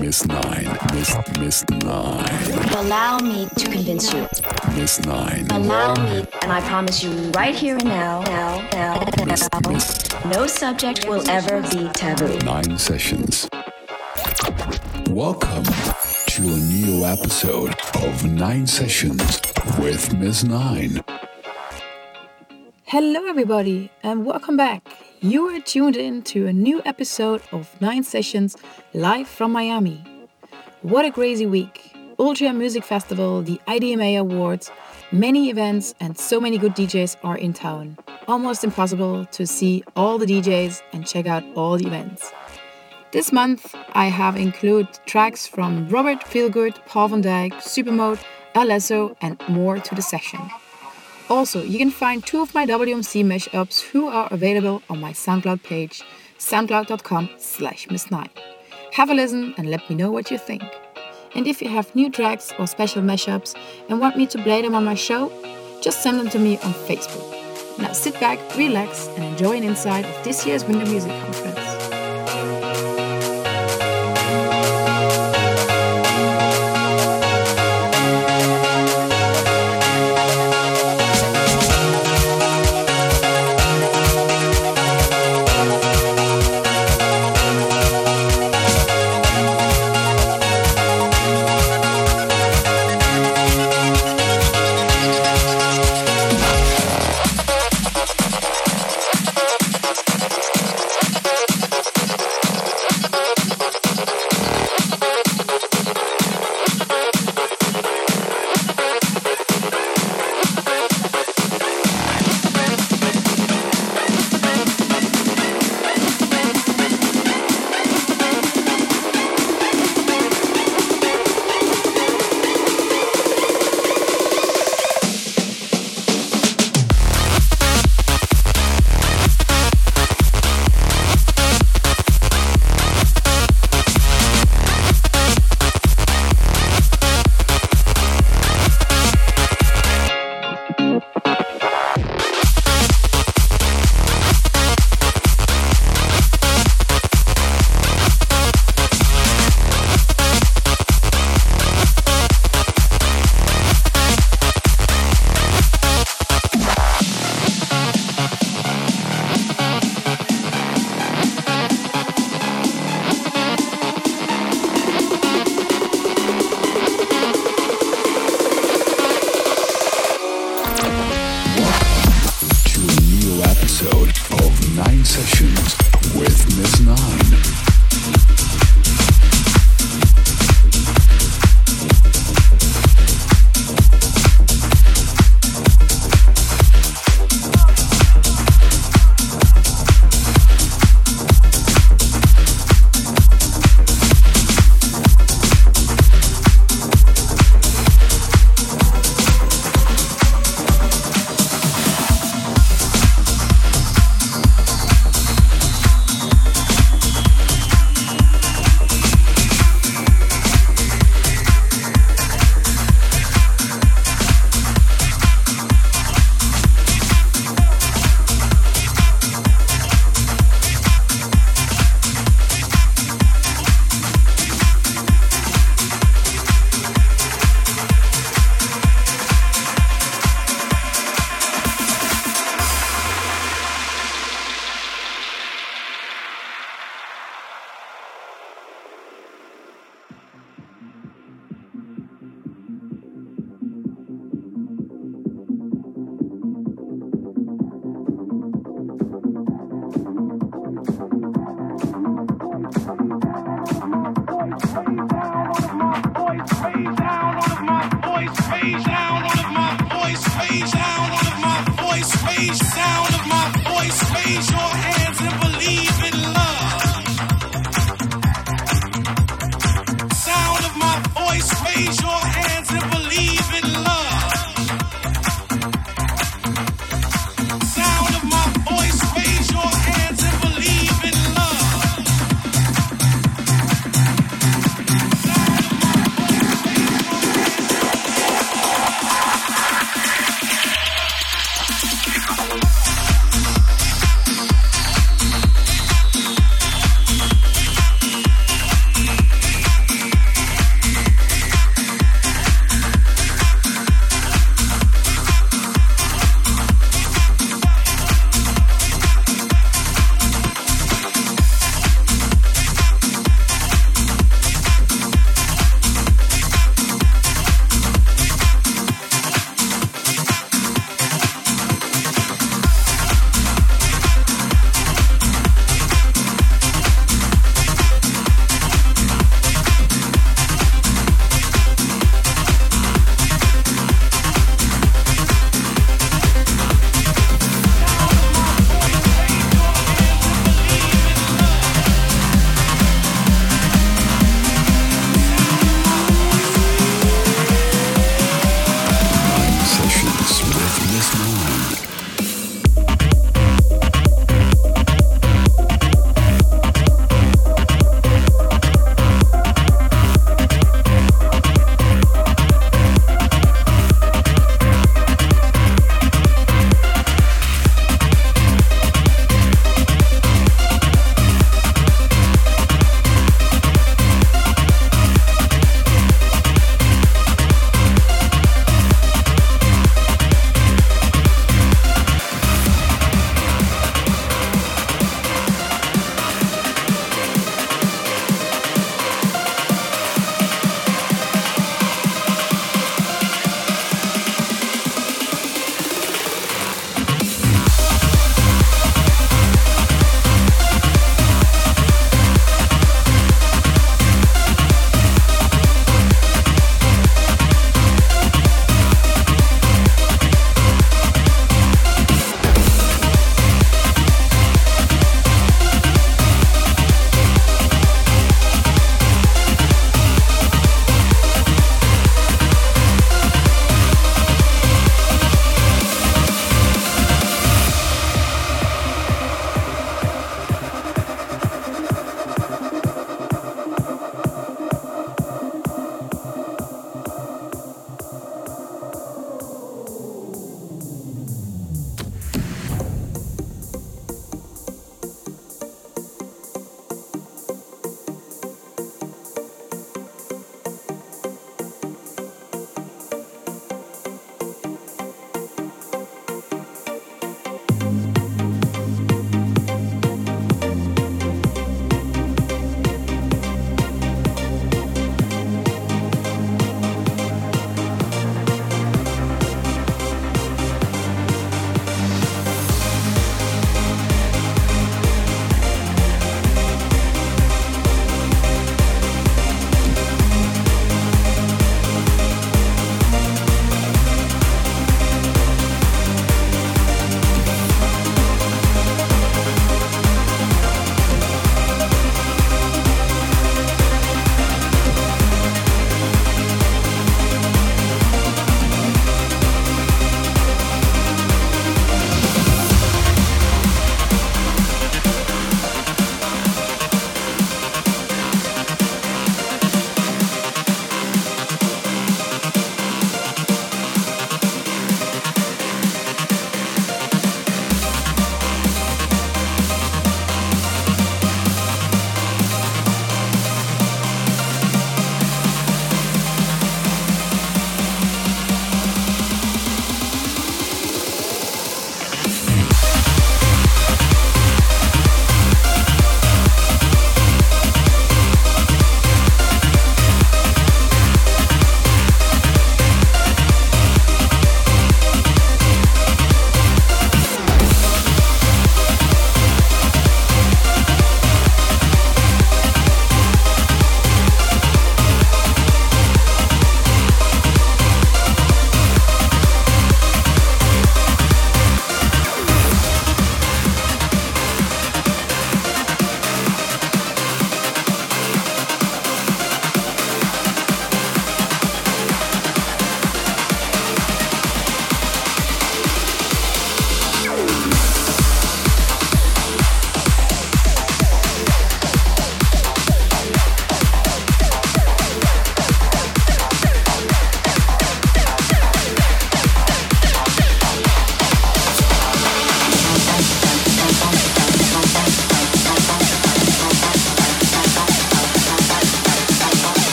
Miss Nine, Miss Miss Nine. Allow me to convince you. Miss Nine. Allow me, and I promise you right here and now, now, now, Miss, now, miss no subject will ever be taboo. Nine Sessions. Welcome to a new episode of Nine Sessions with Miss Nine. Hello, everybody, and welcome back. You are tuned in to a new episode of Nine Sessions live from Miami. What a crazy week! Ultra Music Festival, the IDMA Awards, many events, and so many good DJs are in town. Almost impossible to see all the DJs and check out all the events. This month, I have included tracks from Robert Feelgood, Paul van Dyk, Supermode, Alesso, and more to the session. Also, you can find two of my WMC mashups who are available on my SoundCloud page, soundcloud.com slash miss9. Have a listen and let me know what you think. And if you have new tracks or special mashups and want me to play them on my show, just send them to me on Facebook. Now sit back, relax, and enjoy an insight of this year's Winter Music Conference.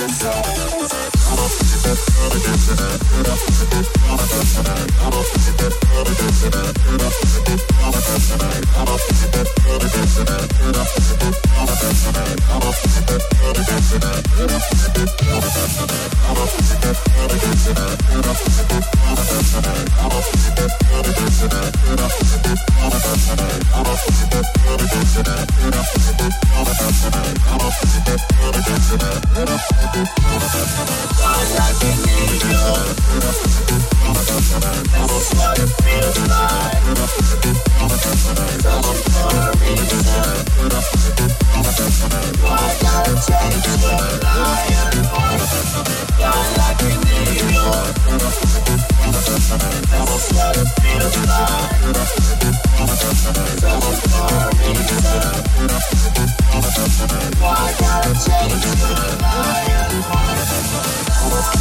the top. Bye. Why gotta change the life? There's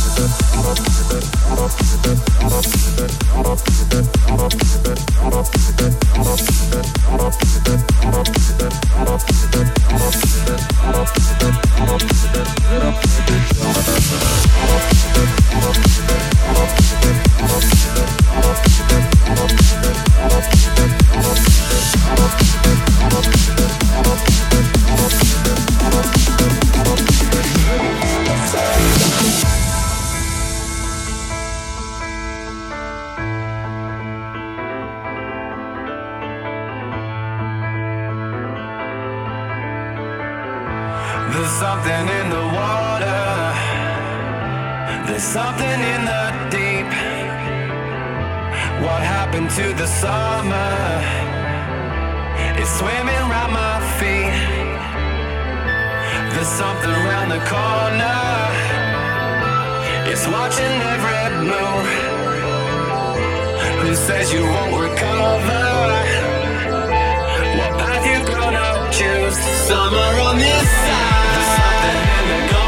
happened to the summer? It's swimming around my feet. There's something around the corner. It's watching every move. Who says you won't recover? What path you gonna choose? Summer on this side. There's something in the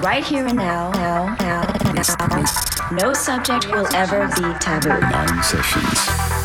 right here and now, now, now, now. No subject will ever be taboo. Nine sessions.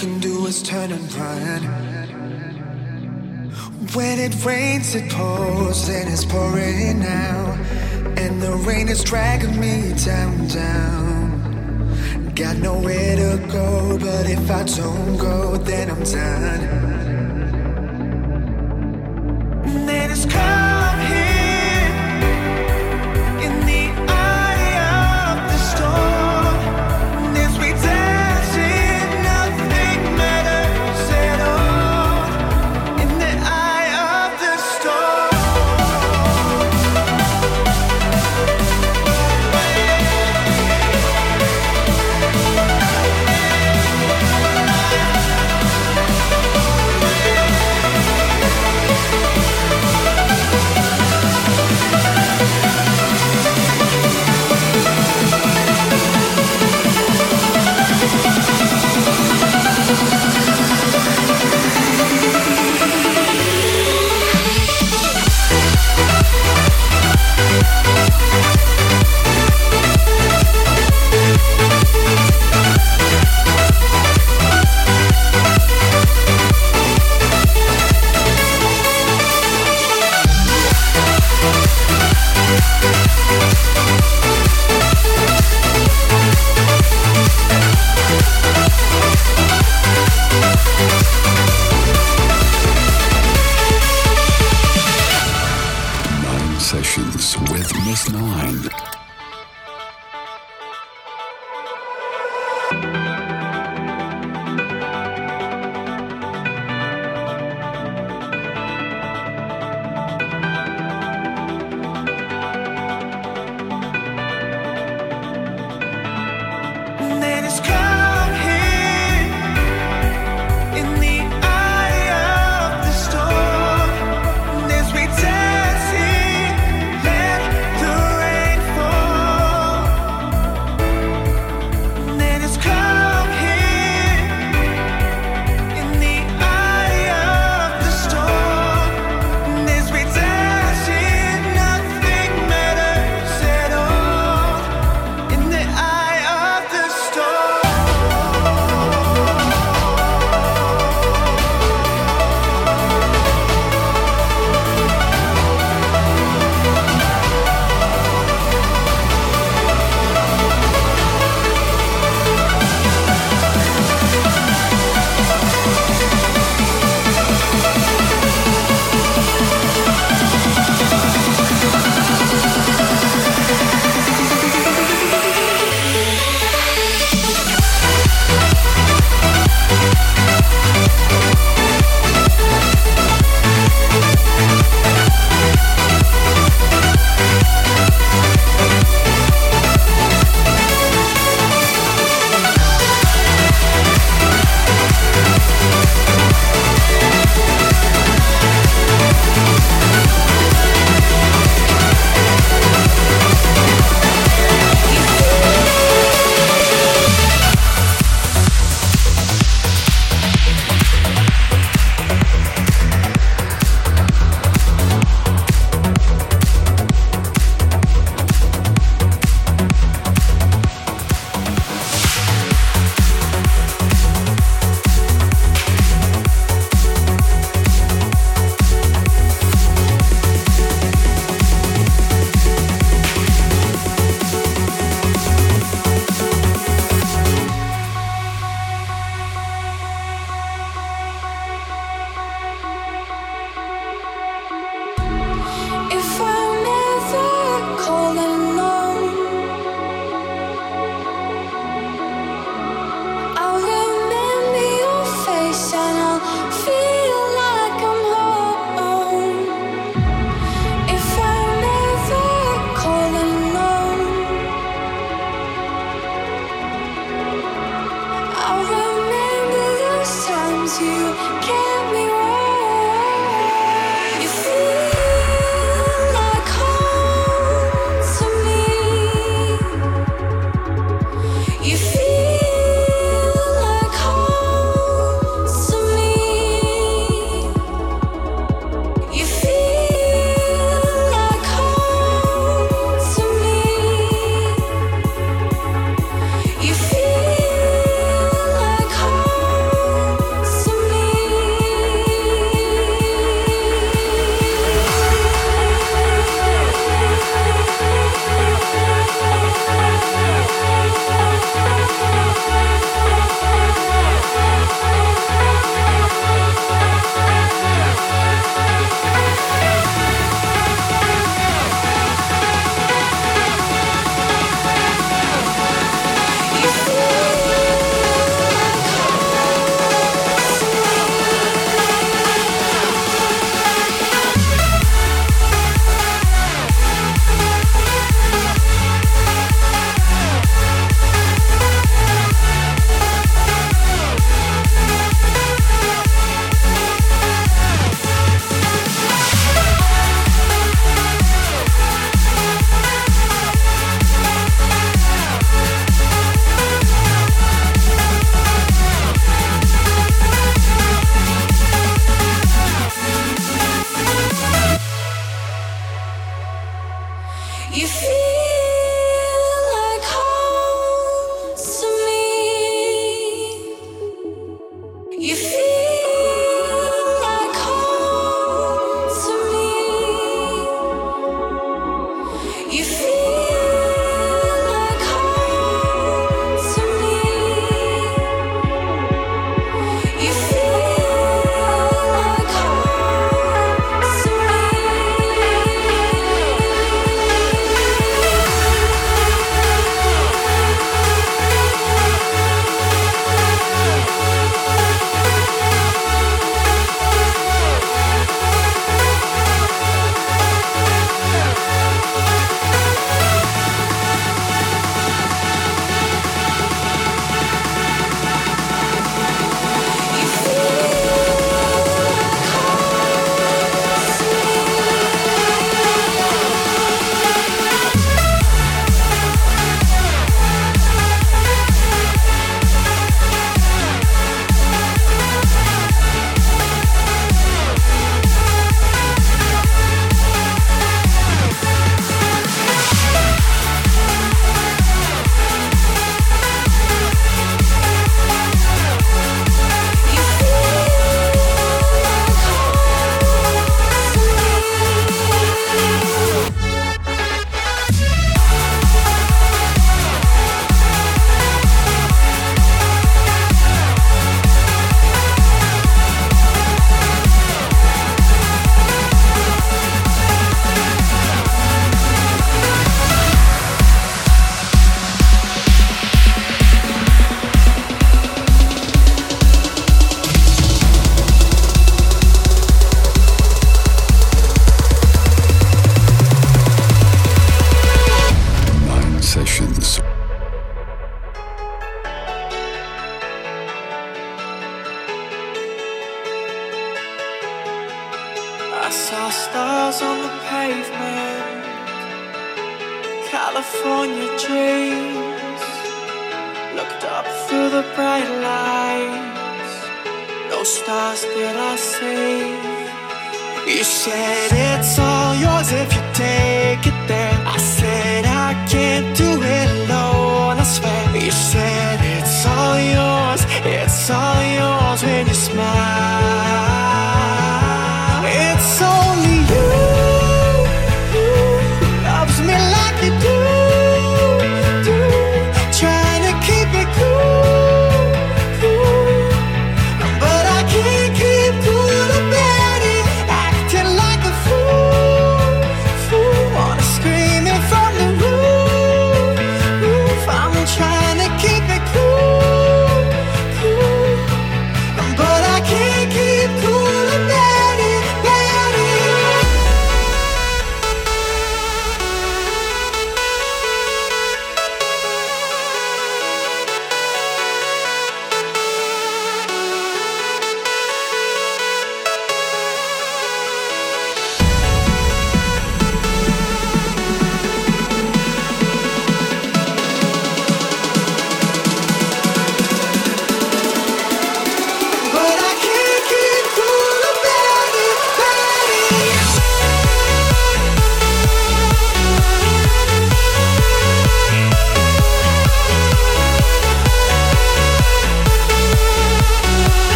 can do is turn and run. When it rains, it pours, and it's pouring now. And the rain is dragging me down, down. Got nowhere to go, but if I don't go, then I'm done.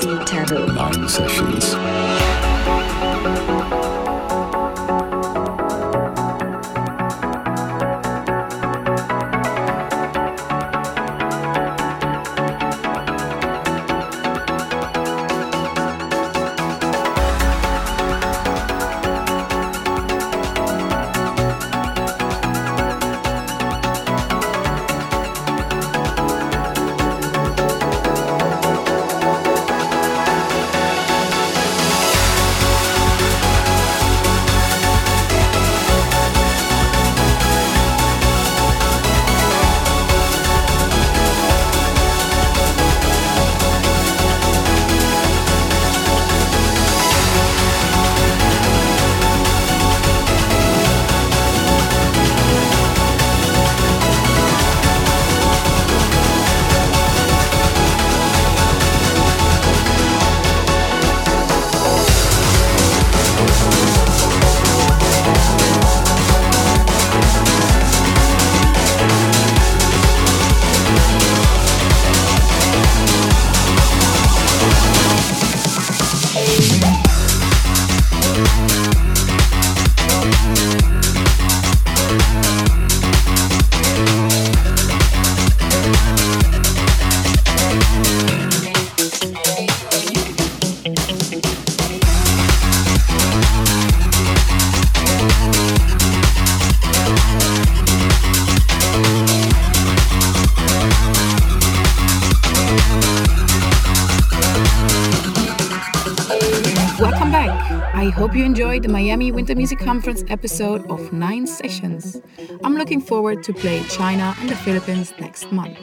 Be taboo. Nine sessions. Conference episode of Nine Sessions. I'm looking forward to play China and the Philippines next month.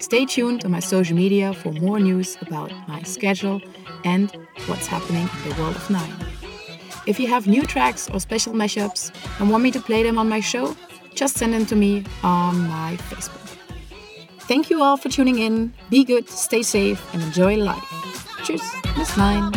Stay tuned on my social media for more news about my schedule and what's happening in the world of Nine. If you have new tracks or special mashups and want me to play them on my show, just send them to me on my Facebook. Thank you all for tuning in. Be good, stay safe, and enjoy life. Cheers, Miss Nine.